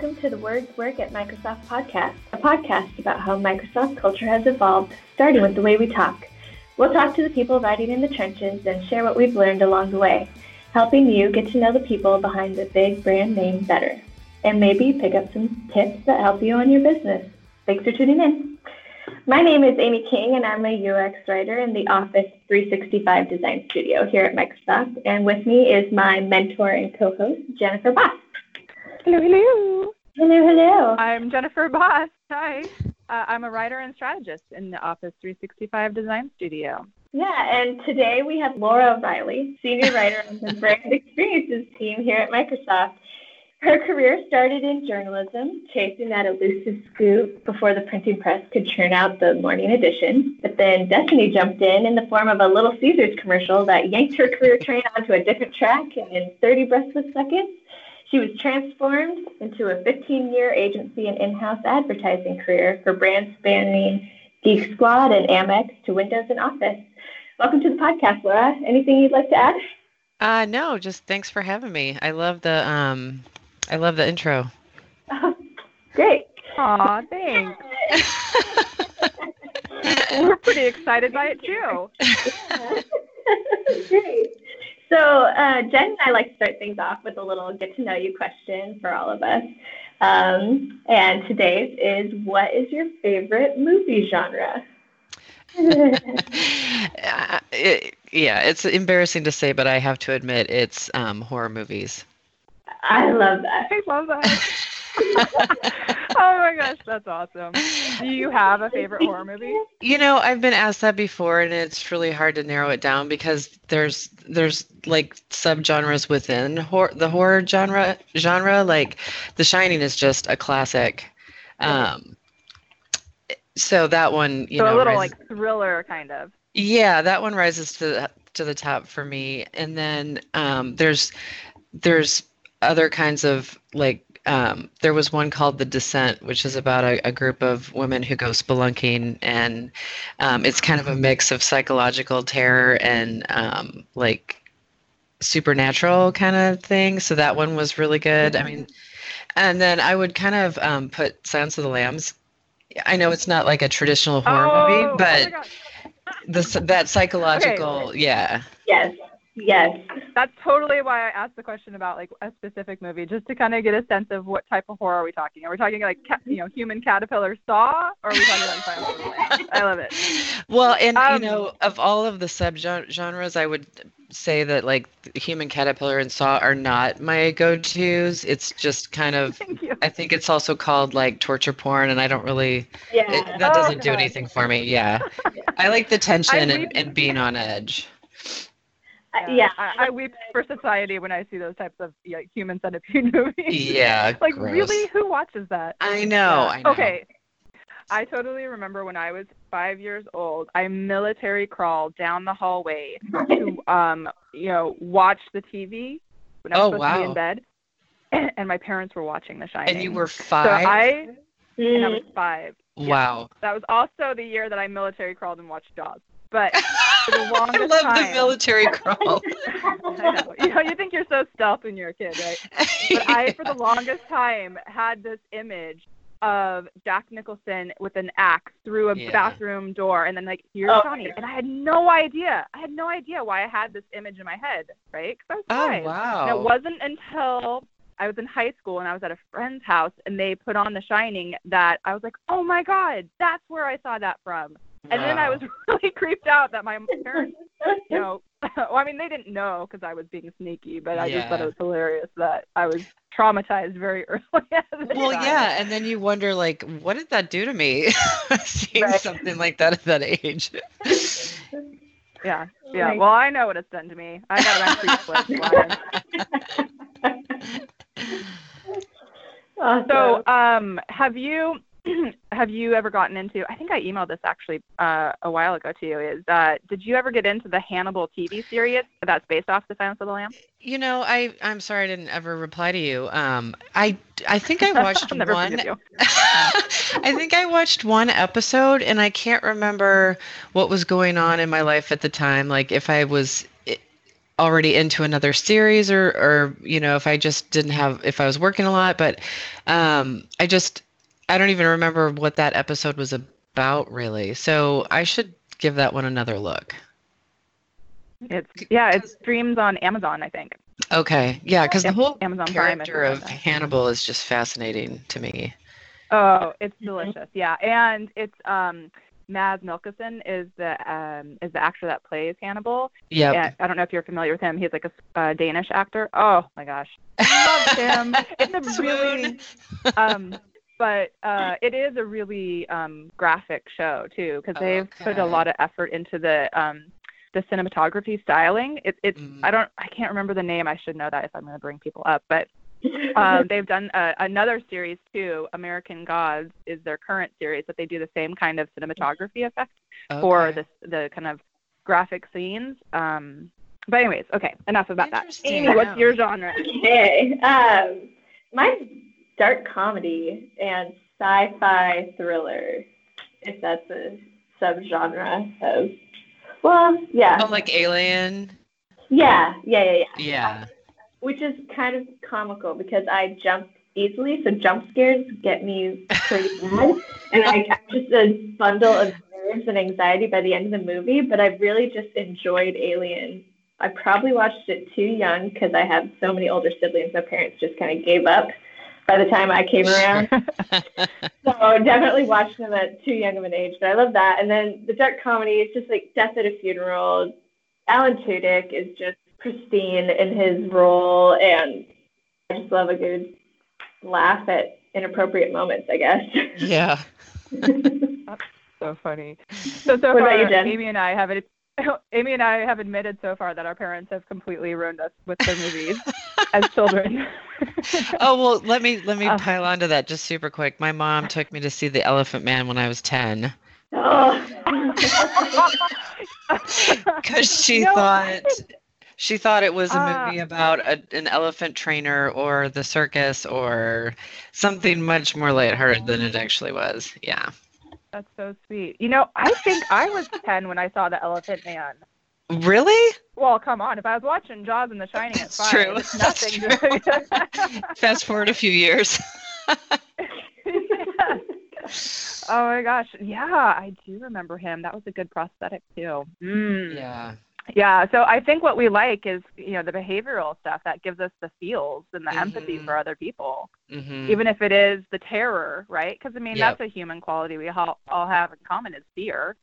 welcome to the Words Work at Microsoft podcast, a podcast about how Microsoft culture has evolved, starting with the way we talk. We'll talk to the people writing in the trenches and share what we've learned along the way, helping you get to know the people behind the big brand name better, and maybe pick up some tips that help you on your business. Thanks for tuning in. My name is Amy King, and I'm a UX writer in the Office 365 Design Studio here at Microsoft. And with me is my mentor and co host, Jennifer Boss. Hello, hello. Hello, hello. I'm Jennifer Boss. Hi. Uh, I'm a writer and strategist in the Office 365 Design Studio. Yeah, and today we have Laura O'Reilly, senior writer on the brand experiences team here at Microsoft. Her career started in journalism, chasing that elusive scoop before the printing press could churn out the morning edition. But then destiny jumped in in the form of a Little Caesars commercial that yanked her career train onto a different track, and in 30 breathless seconds, she was transformed into a 15 year agency and in house advertising career for brands spanning Geek Squad and Amex to Windows and Office. Welcome to the podcast, Laura. Anything you'd like to add? Uh, no, just thanks for having me. I love the um, I love the intro. Oh, great. Aw, thanks. We're pretty excited by it too. great. So, uh, Jen and I like to start things off with a little get to know you question for all of us. Um, and today's is what is your favorite movie genre? uh, it, yeah, it's embarrassing to say, but I have to admit it's um, horror movies. I love that. I love that. oh my gosh, that's awesome. Do you have a favorite horror movie? You know, I've been asked that before and it's really hard to narrow it down because there's there's like subgenres within hor- the horror genre genre like The Shining is just a classic. Um so that one, you so know, a little rises, like thriller kind of. Yeah, that one rises to the, to the top for me. And then um there's there's other kinds of like um, there was one called The Descent, which is about a, a group of women who go spelunking, and um, it's kind of a mix of psychological terror and um, like supernatural kind of thing. So that one was really good. I mean, and then I would kind of um, put Silence of the Lambs. I know it's not like a traditional horror oh, movie, but oh the that psychological, okay. yeah. Yes. Yes. That's totally why I asked the question about like a specific movie, just to kind of get a sense of what type of horror are we talking. Are we talking like you know human caterpillar saw, or are we talking like Silence I love it. Well, and um, you know, of all of the sub genres, I would say that like human caterpillar and saw are not my go-to's. It's just kind of. I think it's also called like torture porn, and I don't really. Yeah. It, that doesn't oh, do anything for me. Yeah. I like the tension and, and being on edge. Yeah, yeah. I, I, weep for society when I see those types of yeah, human centipede movies. Yeah, like gross. really, who watches that? I know, yeah. I know. Okay, I totally remember when I was five years old. I military crawled down the hallway to, um, you know, watch the TV when I was oh, supposed wow. to be in bed, and my parents were watching The Shining. And you were five. So I, and I was five. Wow. Yeah. That was also the year that I military crawled and watched Jaws. But for the longest I love time, the military crawl. I know. You know, you think you're so stealth when you're a kid, right? But I, for the longest time, had this image of Jack Nicholson with an axe through a Yeah. bathroom door, and then like here's Oh. Johnny, and I had no idea. I had no idea why I had this image in my head, right? Because I was Oh five. wow. And it wasn't until I was in high school and I was at a friend's house and they put on The Shining that I was like, oh my god, that's where I saw that from. And then I was really creeped out that my parents, you know, well, I mean, they didn't know because I was being sneaky, but I just thought it was hilarious that I was traumatized very early. Well, child. yeah, and then you wonder, like, what did that do to me? Seeing Right. something like that at that age. Yeah, yeah. Well, I know what it's done to me. I got slips. Awesome. So, um, have you have you ever gotten into? I think I emailed this actually uh, a while ago to you. Is uh, did you ever get into the Hannibal TV series that's based off the Silence of the Lambs? You know, I I'm sorry I didn't ever reply to you. Um, I I think I watched one. I think I watched one episode, and I can't remember what was going on in my life at the time. Like if I was already into another series or or you know if I just didn't have if I was working a lot but um I just I don't even remember what that episode was about really so I should give that one another look It's yeah, it streams on Amazon, I think. okay yeah because the whole Amazon Prime. character if of. Hannibal is just fascinating to me Oh, it's delicious. Yeah, and it's um Mads Mikkelsen is the um is the actor that plays Hannibal. yep And I don't know if you're familiar with him. He's like a uh, Danish actor. Oh my gosh, I love him. It's a really um, but uh, it is a really um graphic show too because they've put a lot of effort into the um the cinematography styling. It, it's Mm. I don't I can't remember the name. I should know that if I'm going to bring people up, but um, they've done uh, another series too. American Gods is their current series, but they do the same kind of cinematography effect for Okay. the the kind of graphic scenes. Um, but anyways, okay, enough about that. Interesting, Amy, what's your genre? Okay. Um, mine's dark comedy and sci-fi thriller, if that's a subgenre of. Well, yeah, oh like Alien yeah, yeah, yeah, yeah. yeah Which is kind of comical because I jump easily, so jump scares get me pretty bad, and I, I'm just a bundle of nerves and anxiety by the end of the movie. But I really just enjoyed Alien. I probably watched it too young because I have so many older siblings. My parents just kind of gave up by the time I came around. So definitely watched them at too young of an age, but I love that. And then the dark comedy is just like Death at a Funeral. Alan Tudyk is just pristine in his role, and I just love a good laugh at inappropriate moments, I guess. yeah so funny. So so What far, you, Amy and I have it. Amy and I have admitted so far that our parents have completely ruined us with their movies as children. Oh well, let me let me Uh. pile onto that just super quick. My mom took me to see The Elephant Man when I was ten because she No, thought she thought it was a Ah. movie about a, an elephant trainer or the circus or something much more lighthearted than it actually was. Yeah. That's so sweet. You know, I think I was 10 when I saw The Elephant Man. Really? Well, come on. If I was watching Jaws and The Shining at That's five, true. it's That's nothing. Fast forward a few years. oh my gosh. Yeah, I do remember him. That was a good prosthetic too. Mm. yeah. Yeah, so I think what we like is, you know, the behavioral stuff that gives us the feels and the empathy Mhm. for other people, hmm even if it is the terror, right? Because I mean, Yep. that's a human quality we all, all have in common is fear.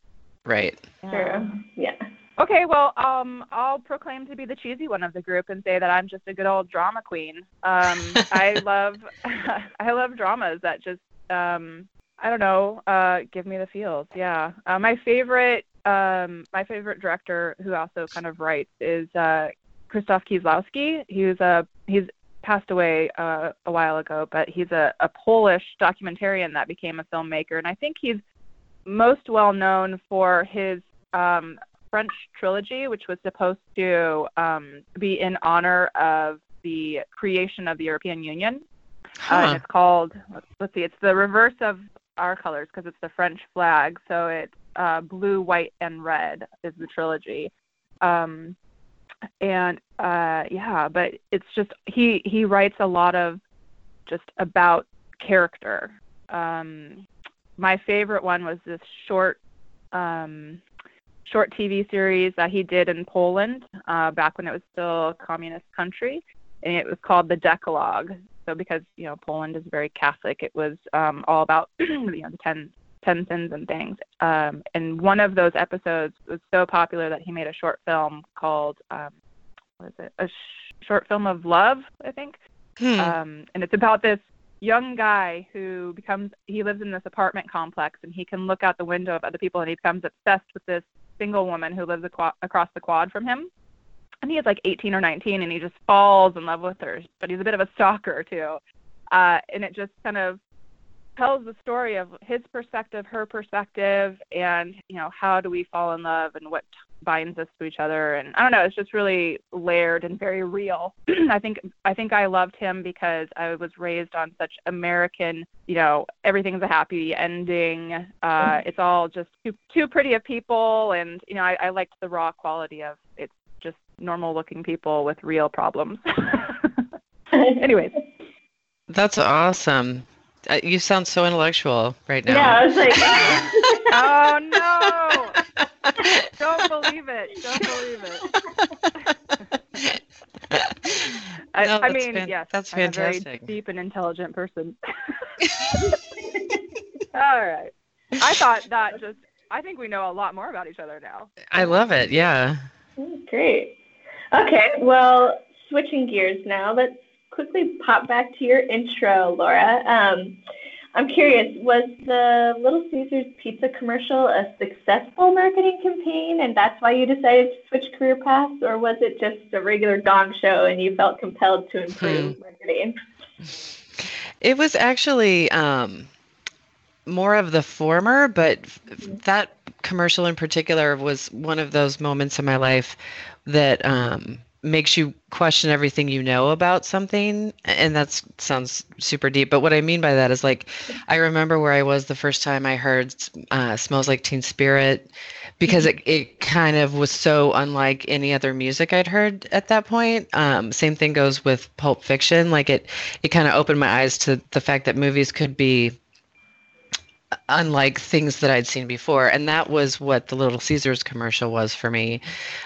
Right. True. Yeah. Okay, well, um, I'll proclaim to be the cheesy one of the group and say that I'm just a good old drama queen. Um, I love, I love dramas that just, um, I don't know, uh, give me the feels. Yeah. Uh, my favorite, um, my favorite director who also kind of writes is uh, Krzysztof Kieslowski. He was a he's passed away uh, a while ago, but he's a, a Polish documentarian that became a filmmaker, and I think he's most well known for his um, French trilogy, which was supposed to um, be in honor of the creation of the European Union. Uh, and it's called, let's, let's see, it's the reverse of our colors because it's the French flag. So it's uh, blue, white, and red is the trilogy. Um, and uh, yeah, but it's just he he writes a lot of just about character. Um, my favorite one was this short um, short TV series that he did in Poland uh, back when it was still a communist country, and it was called The Decalogue. So because you know Poland is very Catholic, it was um, all about you know the ten ten sins and things. Um, and one of those episodes was so popular that he made a short film called um, what is it? A sh- short film of love, I think Hmm. um, and it's about this young guy who becomes he lives in this apartment complex and he can look out the window of other people and he becomes obsessed with this single woman who lives aqua- across the quad from him. And he is like 18 or 19 and he just falls in love with her but he's a bit of a stalker too. Uh, and it just kind of tells the story of his perspective her perspective and you know how do we fall in love and what binds us to each other and i don't know it's just really layered and very real i think i think i loved him because i was raised on such american you know everything's a happy ending uh it's all just too too pretty of people and you know i, I liked the raw quality of it's just normal looking people with real problems. Anyways. That's awesome. Uh, you sound so intellectual right now. Yeah, I was like, oh no! Don't believe it. Don't believe it. I, No, I mean, fan- yes, that's I'm a very deep and intelligent person. All right. I thought that just. I think we know a lot more about each other now. I love it. Yeah. Great. Okay, well, switching gears now, let's quickly pop back to your intro, Laura. Um, I'm curious, was the Little Caesars pizza commercial a successful marketing campaign and that's why you decided to switch career paths, or was it just a regular gong show and you felt compelled to improve marketing? It was actually um, more of the former, but f- that commercial in particular was one of those moments in my life that um, makes you question everything you know about something. And that sounds super deep. But what I mean by that is like, I remember where I was the first time I heard uh, Smells Like Teen Spirit because it, it kind of was so unlike any other music I'd heard at that point. Um, same thing goes with Pulp Fiction. Like it, it kind of opened my eyes to the fact that movies could be unlike things that I'd seen before. And that was what the Little Caesars commercial was for me.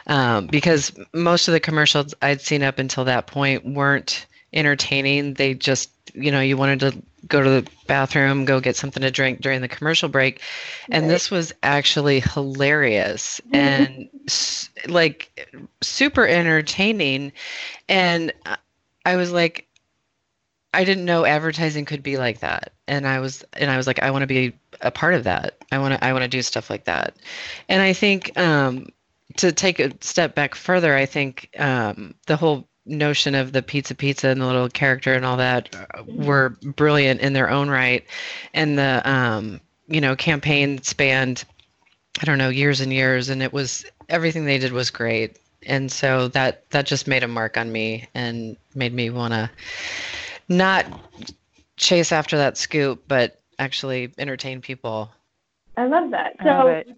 Um, because most of the commercials I'd seen up until that point weren't entertaining. They just, you know, you wanted to go to the bathroom, go get something to drink during the commercial break. And Right. this was actually hilarious and like super entertaining. And I- I was like, I didn't know advertising could be like that. And I was and I was like, I want to be a part of that. I want to I want to do stuff like that. And I think um, to take a step back further, I think um, the whole notion of the pizza pizza and the little character and all that uh, were brilliant in their own right. And the um, you know campaign spanned I don't know years and years, and it was everything they did was great. And so that that just made a mark on me and made me want to not chase after that scoop, but actually entertain people. I love that. I love So,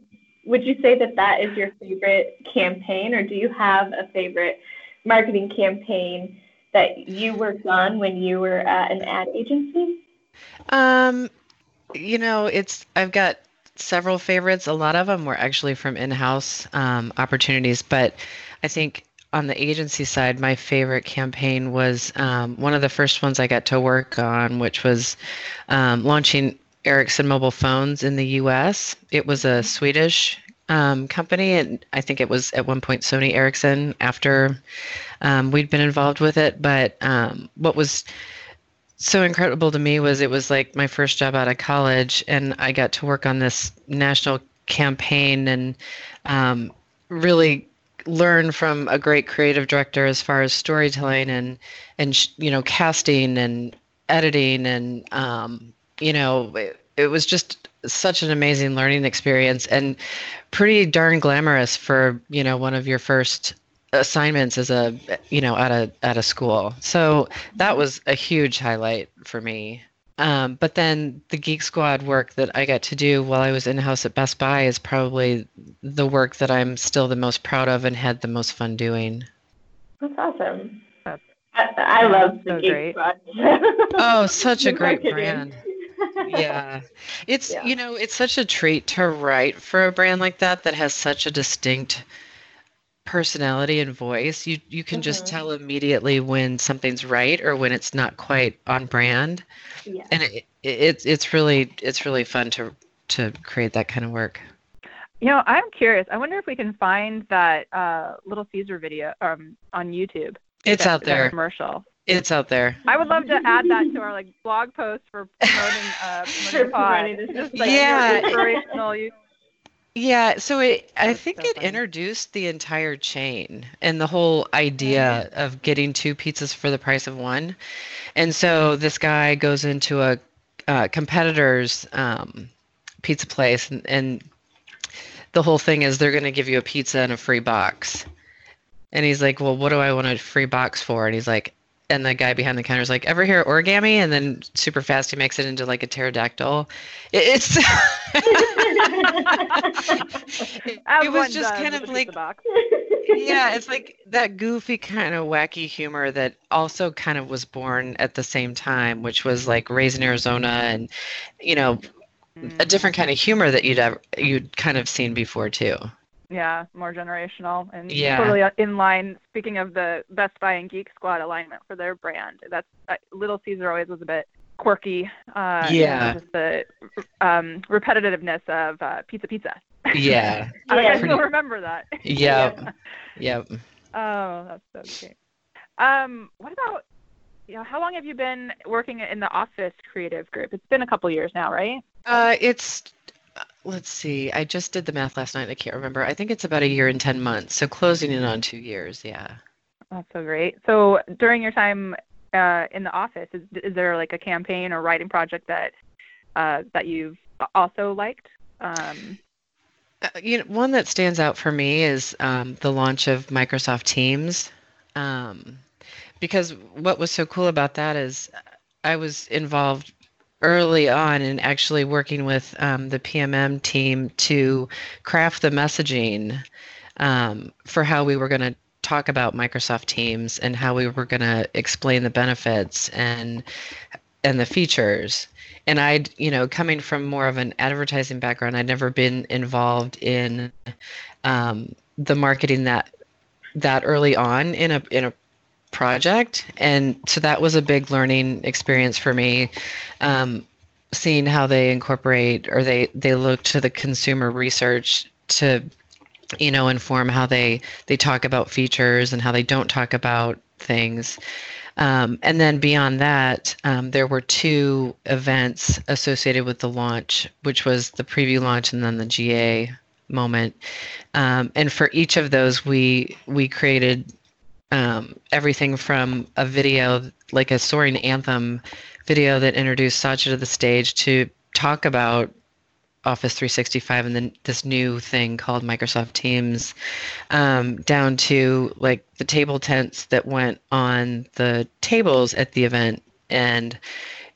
would you say that that is your favorite campaign, or do you have a favorite marketing campaign that you worked on when you were at an ad agency? Um, you know, it's I've got several favorites. A lot of them were actually from in-house um, opportunities, but I think on the agency side, my favorite campaign was um, one of the first ones I got to work on, which was um, launching Ericsson mobile phones in the U.S. It was a Swedish um, company, and I think it was at one point Sony Ericsson after um, we'd been involved with it. But um, what was so incredible to me was it was like my first job out of college, and I got to work on this national campaign and um, really learn from a great creative director as far as storytelling and and you know casting and editing and um, you know it, it was just such an amazing learning experience and pretty darn glamorous for you know one of your first assignments as a you know at a at a school. So that was a huge highlight for me um, but then the geek squad work that i got to do while i was in-house at best buy is probably the work that i'm still the most proud of and had the most fun doing That's awesome. That's- I, I love the so Geek great. Squad. oh such a great brand yeah it's Yeah. you know it's such a treat to write for a brand like that that has such a distinct personality and voice you you can just Mhm. tell immediately when something's right or when it's not quite on brand yeah. and it, it it's it's really it's really fun to to create that kind of work You know, I'm curious. I wonder if we can find that uh, Little Caesar video um, on YouTube. it's that- out there commercial. it's out there I would love to add that to our like blog post for promoting uh, promoting pod. Just like Yeah. inspirational. Yeah, so it I think so it funny. introduced the entire chain and the whole idea of getting two pizzas for the price of one. And so this guy goes into a uh, competitor's um, pizza place and, and the whole thing is they're going to give you a pizza and a free box. And he's like, "Well, what do I want a free box for?" And he's like, and the guy behind the counter is like, "Ever hear origami?" And then super fast he makes it into like a pterodactyl. It- It's It was just kind of like- yeah, it's like that goofy kind of wacky humor that also kind of was born at the same time, which was like Raising Arizona and you know a Mm, different kind of humor that you'd ever you'd kind of seen before too. Yeah, more generational and Yeah. totally in line. Speaking of the Best Buy and Geek Squad alignment for their brand, that's uh, Little Caesar always was a bit quirky. Uh, you know, Yeah. just the um, repetitiveness of uh, pizza, pizza. Yeah, I Yeah. guys still remember that. Yeah, yep. Oh, that's so great. Um, what about you know, how long have you been working in the office creative group? It's been a couple years now, right? Uh, it's let's see. I just did the math last night. I can't remember. I think it's about a year and ten months. So closing in on two years. Yeah. That's so great. So during your time uh, in the office, is, is there like a campaign or writing project that uh, that you've also liked? Um, Uh, you know, one that stands out for me is um, the launch of Microsoft Teams, um, because what was so cool about that is I was involved early on in actually working with um, the PMM team to craft the messaging um, for how we were going to talk about Microsoft Teams and how we were going to explain the benefits and and the features. And I'd, you know, coming from more of an advertising background, I'd never been involved in um, the marketing that that early on in a in a project, and so that was a big learning experience for me. Um, seeing how they incorporate or they they look to the consumer research to you know inform how they they talk about features and how they don't talk about things um, and then beyond that, um, there were two events associated with the launch, which was the preview launch and then the GA moment. Um, and for each of those, we we created um, everything from a video, like a soaring anthem video that introduced Satya to the stage to talk about Office 365 and then this new thing called Microsoft Teams, um, down to like the table tents that went on the tables at the event, and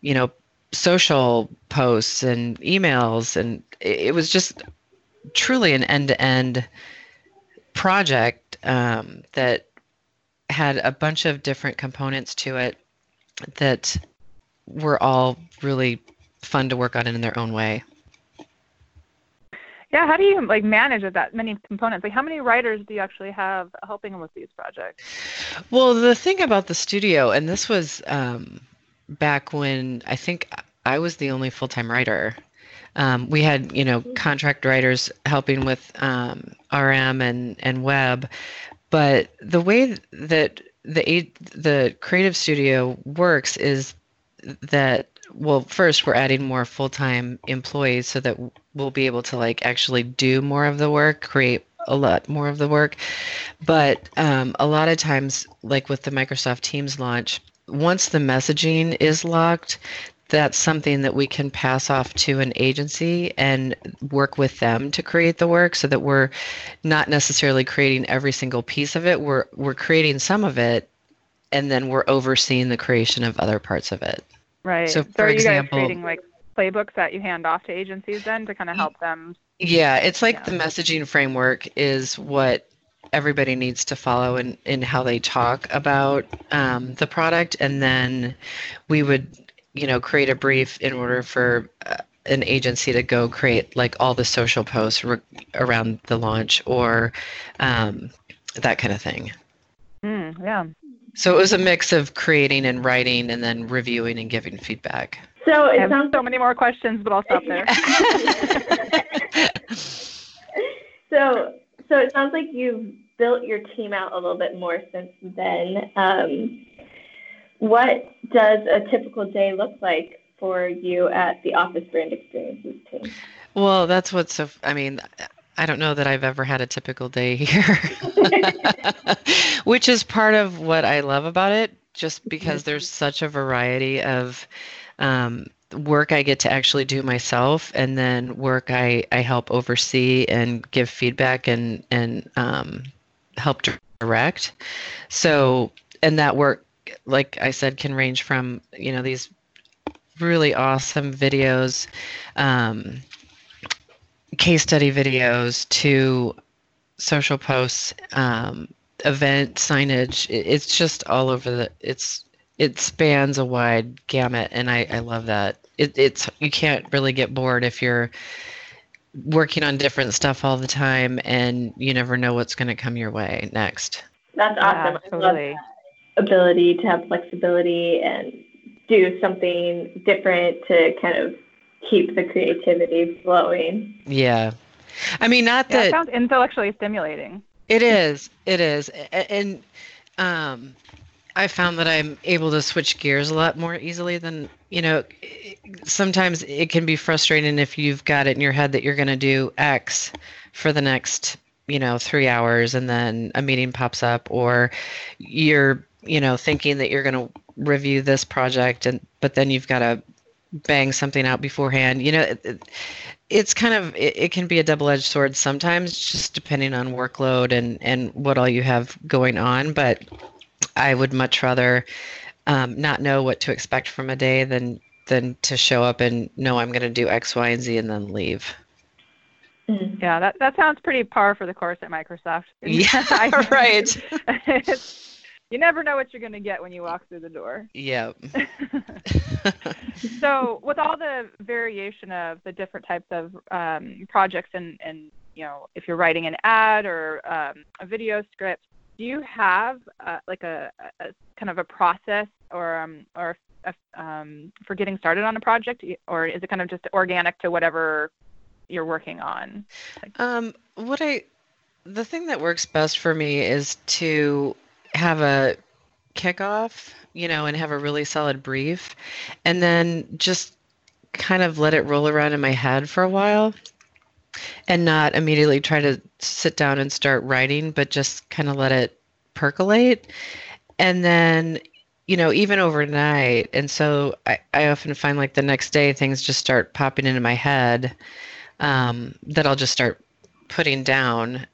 you know, social posts and emails, and it was just truly an end-to-end project um, that had a bunch of different components to it that were all really fun to work on in their own way. yeah, how do you like manage with that many components? Like, how many writers do you actually have helping with these projects? Well, the thing about the studio, and this was um, back when I think I was the only full time writer. Um, we had, you know, contract writers helping with um, RM and, and web, but the way that the the creative studio works is that well, first we're adding more full time employees so that we'll be able to like actually do more of the work, create a lot more of the work. But um, a lot of times, like with the Microsoft Teams launch, once the messaging is locked, that's something that we can pass off to an agency and work with them to create the work so that we're not necessarily creating every single piece of it. We're we're creating some of it and then we're overseeing the creation of other parts of it. Right. So, so for are you example- guys creating like playbooks that you hand off to agencies then to kind of help them? Yeah, it's like Yeah. the messaging framework is what everybody needs to follow in, in how they talk about um, the product. And then we would, you know, create a brief in order for uh, an agency to go create like all the social posts re- around the launch or um, that kind of thing. Mm, yeah. So it was a mix of creating and writing and then reviewing and giving feedback. So I it have sounds so many more questions, but I'll stop there. so so it sounds like you've built your team out a little bit more since then. Um, what does a typical day look like for you at the Office Brand Experiences team? Well, that's what's so. I mean, I don't know that I've ever had a typical day here, which is part of what I love about it. Just because there's such a variety of um, work I get to actually do myself, and then work I I help oversee and give feedback and and um, help direct. So, and that work, like I said, can range from you know these really awesome videos. Um, case study videos to social posts, um, event signage. It, it's just all over the. It's it spans a wide gamut, and I I love that. It, it's you can't really get bored if you're working on different stuff all the time, and you never know what's going to come your way next. That's awesome. Yeah, totally. Ability to have flexibility and do something different to kind of keep the creativity flowing. Yeah. I mean, not Yeah, that it sounds intellectually stimulating. It is. It is. And um, I found that I'm able to switch gears a lot more easily than, you know, sometimes it can be frustrating if you've got it in your head that you're going to do X for the next, you know, three hours and then a meeting pops up or you're, you know, thinking that you're going to review this project and, but then you've got to bang something out beforehand. You know, it, it, it's kind of it, it can be a double-edged sword sometimes just depending on workload and and what all you have going on but i would much rather um, not know what to expect from a day than than to show up and know i'm going to do x y and z and then leave Mm. Yeah, that that sounds pretty par for the course at Microsoft. yeah right It's- you never know what you're going to get when you walk through the door. yep. So with all the variation of the different types of um, projects and, and you know if you're writing an ad or um, a video script do you have uh, like a, a kind of a process or um, or a, um, for getting started on a project? Or is it kind of just organic to whatever you're working on? Um, what I, the thing that works best for me is to have a kickoff, you know, and have a really solid brief, and then just kind of let it roll around in my head for a while, and not immediately try to sit down and start writing, but just kind of let it percolate, and then. You know, even overnight. And so I, I often find like the next day things just start popping into my head um, that I'll just start putting down.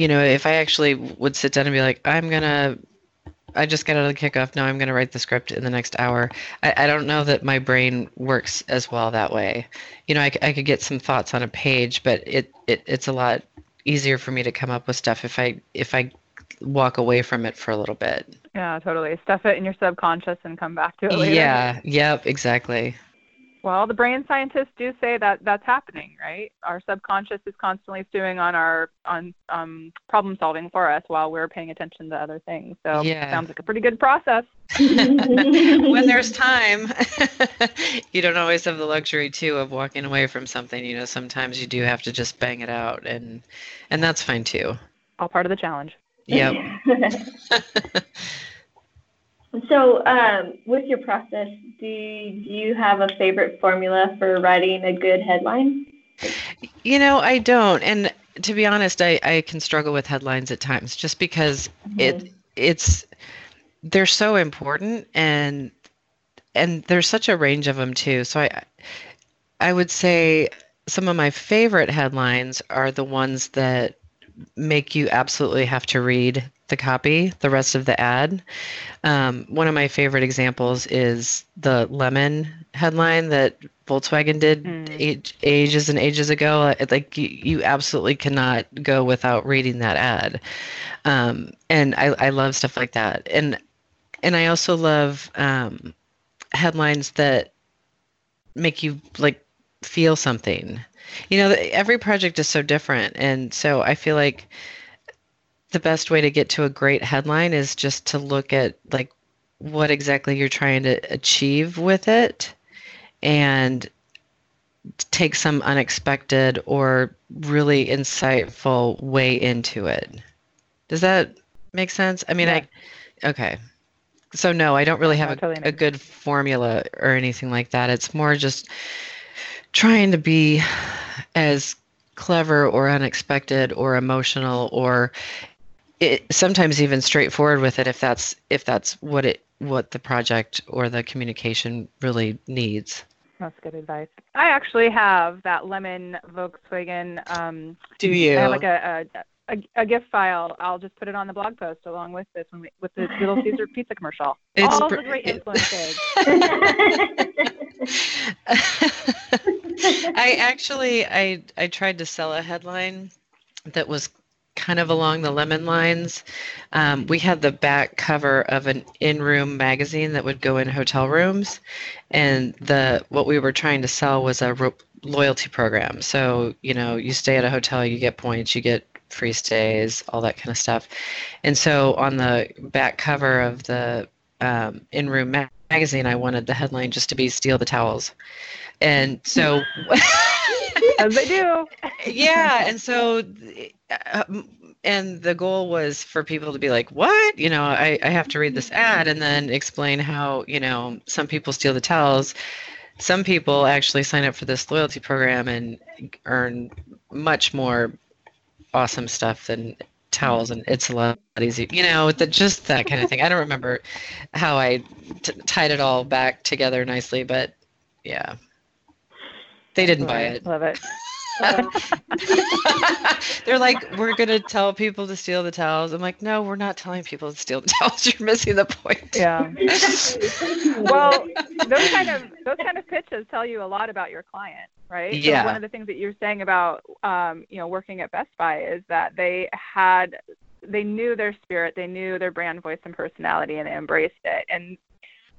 You know, if I actually would sit down and be like, I'm gonna, I just got out of the kickoff. Now I'm gonna write the script in the next hour. I, I don't know that my brain works as well that way. You know, I, I could get some thoughts on a page, but it, it it's a lot easier for me to come up with stuff if I if I walk away from it for a little bit. yeah totally stuff it in your subconscious and come back to it later Yeah. Yep. Exactly. Well, the brain scientists do say that that's happening, right? Our subconscious is constantly stewing on our on um, problem solving for us while we're paying attention to other things. So Yeah. sounds like a pretty good process. when there's time you don't always have the luxury too of walking away from something you know sometimes you do have to just bang it out and and that's fine too All part of the challenge. yep so, um, with your process, do you, do you have a favorite formula for writing a good headline? you know i don't. And to be honest i i can struggle with headlines at times just because it it's they're so important and and there's such a range of them too. So i i would say some of my favorite headlines are the ones that make you absolutely have to read the copy the rest of the ad. Um, one of my favorite examples is the lemon headline that volkswagen did Mm. age, ages and ages ago. Like you, you absolutely cannot go without reading that ad. Um, and I, I love stuff like that. And and i also love um, headlines that make you like feel something. You know every project is so different. And so i feel like the best way to get to a great headline is just to look at like what exactly you're trying to achieve with it and take some unexpected or really insightful way into it. Does that make sense? I mean Yeah. i okay. So no i don't really have No, a, totally a good formula or anything like that. It's more just trying to be as clever or unexpected or emotional or it, sometimes even straightforward with it if that's if that's what it what the project or the communication really needs That's good advice. I actually have that lemon Volkswagen. Um, do I you have like a, a, a, a GIF file. I'll just put it on the blog post along with this when we, with the Little Caesar pizza commercial. It's All br- the great influences. I actually I I tried to sell a headline that was kind of along the lemon lines. Um, we had the back cover of an in-room magazine that would go in hotel rooms, and the what we were trying to sell was a ro- loyalty program. So you know, you stay at a hotel, you get points, you get free stays, all that kind of stuff. And so on the back cover of the um, in-room ma- magazine, I wanted the headline just to be "Steal the Towels," and so. As they do. yeah, and so, uh, and the goal was for people to be like, "What? You know, I, I have to read this ad and then explain how you know some people steal the towels." Some people actually sign up for this loyalty program and earn much more awesome stuff than towels and it's a lot easier you know the, just that kind of thing i don't remember how I t- tied it all back together nicely but yeah they didn't buy it Love it. they're like we're going to tell people to steal the towels i'm like no we're not telling people to steal the towels you're missing the point Yeah. well, those kind of those kind of pitches tell you a lot about your client, right? Yeah. So one of the things that you're saying about um, you know working at Best Buy is that they had they knew their spirit, they knew their brand voice and personality, and they embraced it. And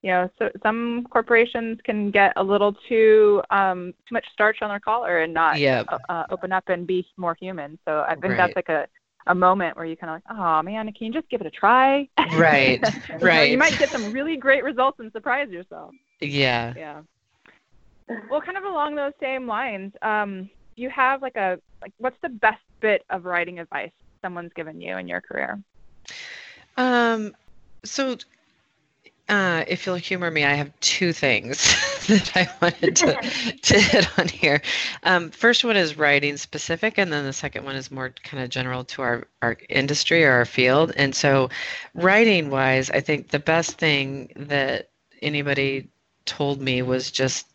you know, so some corporations can get a little too um, too much starch on their collar and not Yep. uh, uh, open up and be more human. So I think Right. that's like a a moment where you kind of like, oh man, can you just give it a try? right You know, right You might get some really great results and surprise yourself. yeah Yeah. Well, kind of along those same lines, um, you have like a like what's the best bit of writing advice someone's given you in your career? Um, so, uh, if you'll humor me, I have two things that I wanted to, to hit on here. Um, first one is writing specific, and then the second one is more kind of general to our, our industry or our field. And so, writing wise, I think the best thing that anybody told me was just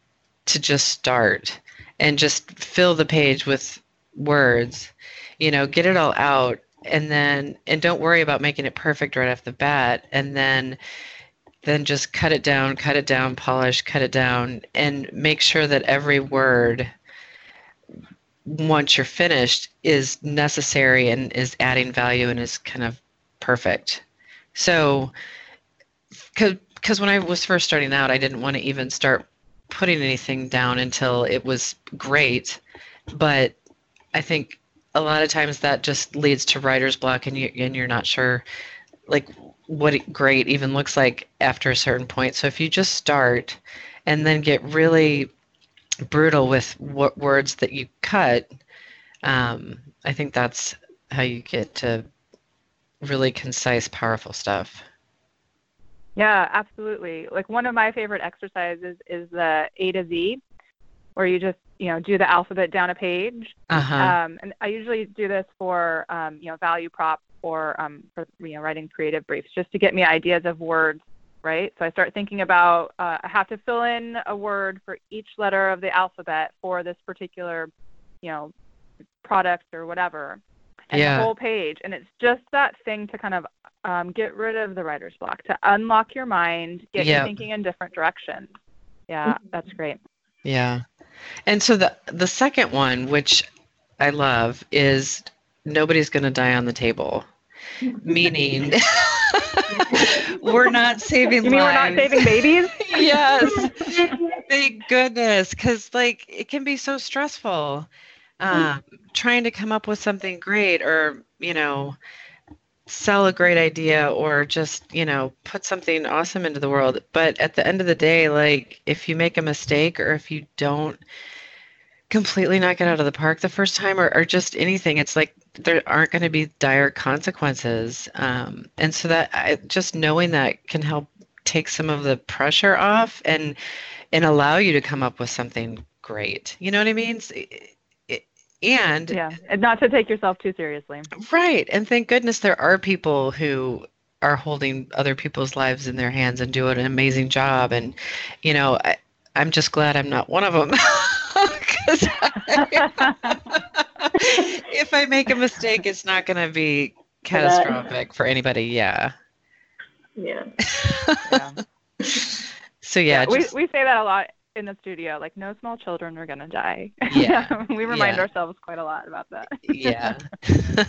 to just start and just fill the page with words, you know, get it all out and then and don't worry about making it perfect right off the bat and then then just cut it down cut it down polish cut it down and make sure that every word once you're finished is necessary and is adding value and is kind of perfect. So because when i was first starting out i didn't want to even start putting anything down until it was great but i think a lot of times that just leads to writer's block and you and you're not sure like what great even looks like after a certain point so if you just start and then get really brutal with what words that you cut um, i think that's how you get to really concise powerful stuff Yeah, absolutely. Like one of my favorite exercises is the A to Z, where you just you know do the alphabet down a page. uh-huh Um, and I usually do this for um, you know value prop or um, for you know writing creative briefs, just to get me ideas of words. Right. So I start thinking about uh, I have to fill in a word for each letter of the alphabet for this particular you know product or whatever. And Yeah. the whole page, and it's just that thing to kind of um, get rid of the writer's block, to unlock your mind, get Yep. you thinking in different directions. Yeah, that's great. Yeah. And so the the second one, which I love, is nobody's going to die on the table. Meaning we're not saving You mean we're not saving babies? yes. Thank goodness cuz like it can be so stressful um, trying to come up with something great or, you know, sell a great idea or just, you know, put something awesome into the world. But at the end of the day, like if you make a mistake or if you don't completely knock it out of the park the first time or, or just anything, it's like there aren't going to be dire consequences. Um, and so that I, just knowing that can help take some of the pressure off and and allow you to come up with something great. You know what I mean? And Yeah, and not to take yourself too seriously. Right. And thank goodness there are people who are holding other people's lives in their hands and doing an amazing job. And, you know, I, I'm just glad I'm not one of them. 'Cause I- if I make a mistake, it's not going to be catastrophic for anybody. Yeah. Yeah. So, yeah. we just- we say that a lot in the studio, like no small children are gonna die. Yeah. we remind Yeah. ourselves quite a lot about that. yeah. yeah.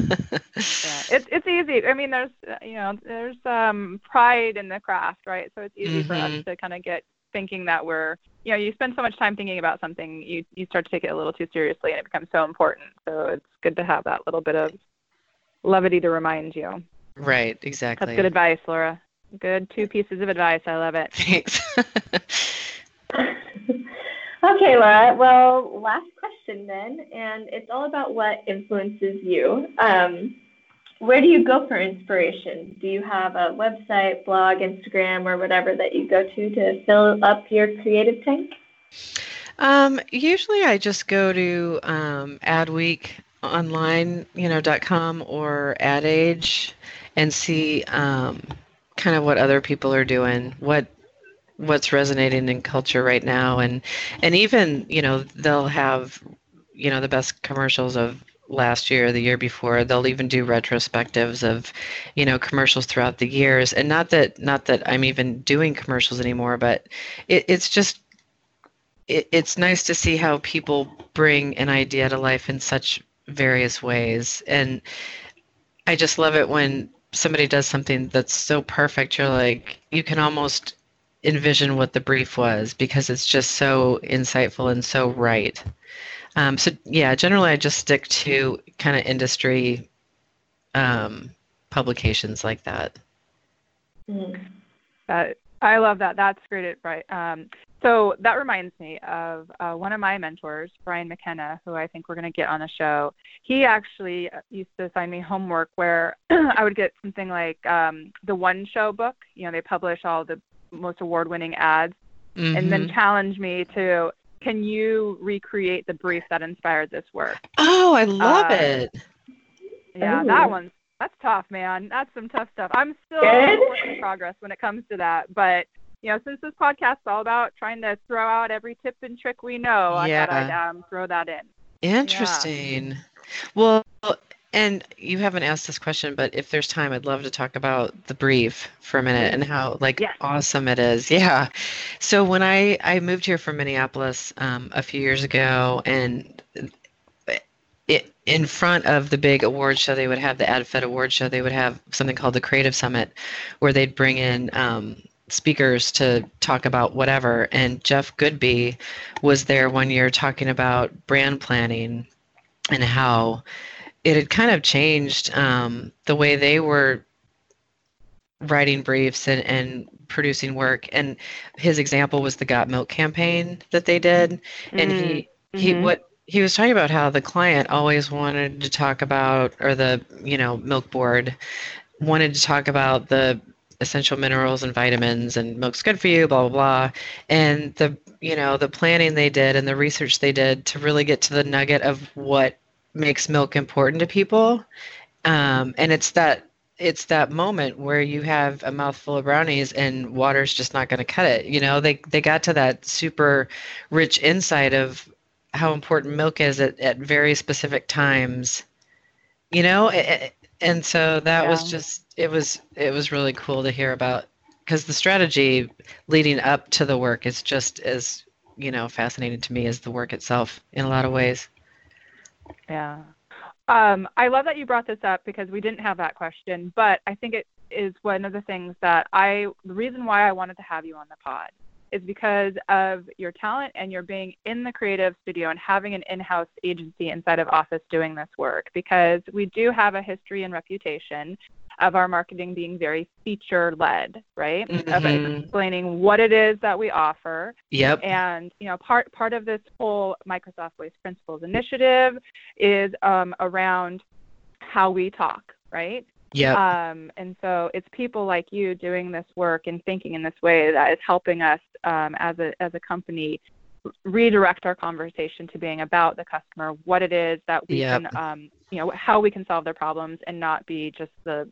It's it's easy. I mean, there's uh, you know there's um pride in the craft, right? So it's easy for us Mhm. to kind of get thinking that we're you know you spend so much time thinking about something, you you start to take it a little too seriously, and it becomes so important. So it's good to have that little bit of levity to remind you. right, exactly. That's good advice, Laura. Good two pieces of advice. I love it. Thanks. okay, Laura. Well, last question then, and it's all about what influences you. Um, where do you go for inspiration? Do you have a website, blog, Instagram, or whatever that you go to to fill up your creative tank? Um, usually I just go to um, Adweek online, you know, com or Ad Age and see um, kind of what other people are doing, what what's resonating in culture right now, and and even you know they'll have you know the best commercials of last year, the year before. They'll even do retrospectives of you know commercials throughout the years, and not that not that I'm even doing commercials anymore, but it, it's just it, it's nice to see how people bring an idea to life in such various ways. And i just love it when somebody does something that's so perfect. You're like you can almost envision what the brief was because it's just so insightful and so right um, so yeah generally i just stick to kind of industry um, publications like that Mm. That I love that. That's great advice. Um, so that reminds me of uh, one of my mentors, Brian McKenna, who I think we're going to get on the show. He actually uh, used to assign me homework where I would get something like um, the One Show book. You know, they publish all the most award-winning ads, and then challenge me to, can you recreate the brief that inspired this work? oh i love Uh, it Yeah, Ooh. that one's that's tough, man. That's some tough stuff. I'm still Good. work in progress when it comes to that, but you know, since this podcast is all about trying to throw out every tip and trick we know, I thought I'd um, throw that in. Interesting. Well, and you haven't asked this question, but if there's time, I'd love to talk about the brief for a minute and how like Yes. awesome it is. Yeah. So when I I moved here from Minneapolis um, a few years ago, and it, in front of the big award show, they would have the AdFed award show. They would have something called the Creative Summit, where they'd bring in um, speakers to talk about whatever. And Jeff Goodby was there one year talking about brand planning and how it had kind of changed um, the way they were writing briefs and, and producing work. And his example was the Got Milk campaign that they did. And he he Mhm. what he was talking about how the client always wanted to talk about or the you know milk board wanted to talk about the essential minerals and vitamins and milk's good for you blah blah blah and the you know the planning they did and the research they did to really get to the nugget of what makes milk important to people. Um, and it's that it's that moment where you have a mouthful of brownies and water's just not going to cut it you know? They they got to that super rich insight of how important milk is at, at very specific times you know? And so that was just it was it was really cool to hear about because the strategy leading up to the work is just as you know fascinating to me as the work itself in a lot of ways Yeah. Um, I love that you brought this up because we didn't have that question, but I think it is one of the things that I, the reason why I wanted to have you on the pod is because of your talent and your being in the creative studio and having an in-house agency inside of office doing this work because we do have a history and reputation of our marketing being very feature led, right? Of Mhm. explaining what it is that we offer yep and you know, part part of this whole Microsoft Voice Principles initiative is um, around how we talk, right? yep Um, and so it's people like you doing this work and thinking in this way that is helping us um, as a as a company redirect our conversation to being about the customer, what it is that we Yep. can, um, you know, how we can solve their problems, and not be just the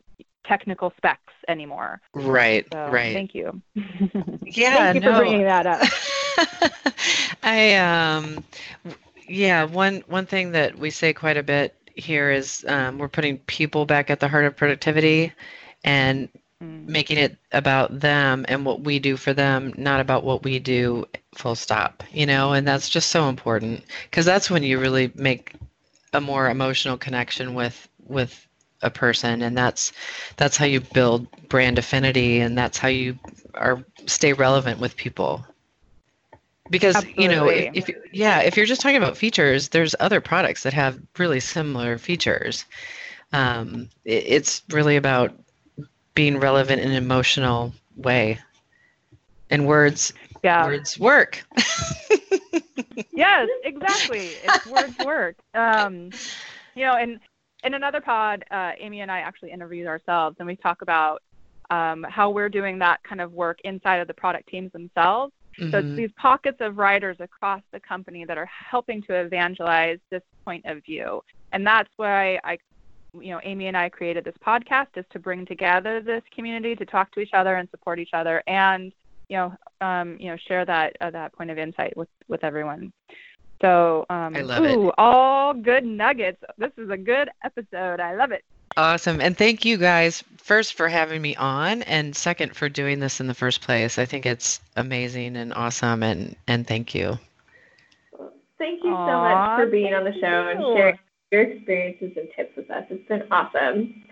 technical specs anymore. right So right thank you. Yeah, thank you no. for bringing that up. I um yeah, one one thing that we say quite a bit here is um, we're putting people back at the heart of productivity and mm. making it about them and what we do for them, not about what we do full stop, you know, and that's just so important. Because that's when you really make a more emotional connection with with a person. And that's that's how you build brand affinity and that's how you are stay relevant with people. Because Absolutely. you know if, if, yeah if you're just talking about features there's other products that have really similar features. Um, it, it's really about being relevant in an emotional way and words yeah words work yes exactly it's words work um, you know and in another pod uh, amy and i actually interviewed ourselves and we talk about um, how we're doing that kind of work inside of the product teams themselves Mm-hmm. So it's mm-hmm. these pockets of writers across the company that are helping to evangelize this point of view. And that's why I you know, Amy and I created this podcast is to bring together this community to talk to each other and support each other and you know, um, you know, share that uh, that point of insight with with everyone. So, um, I love ooh, it. all good nuggets. This is a good episode. I love it. Awesome. And thank you guys first for having me on and second for doing this in the first place. I think it's amazing and awesome and and thank you. Thank you Aww, so much for being on the show and sharing your experiences and tips with us. It's been awesome.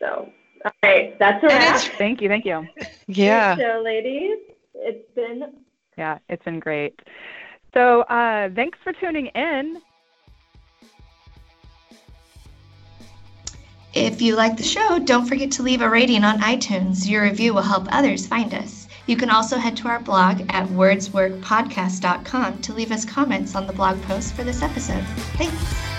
So, all right, that's a wrap. Thank you, thank you. Yeah. So, ladies. It's been yeah, it's been great. So, uh, thanks for tuning in. If you like the show, don't forget to leave a rating on iTunes. Your review will help others find us. You can also head to our blog at wordsworkpodcast.com to leave us comments on the blog post for this episode. Thanks.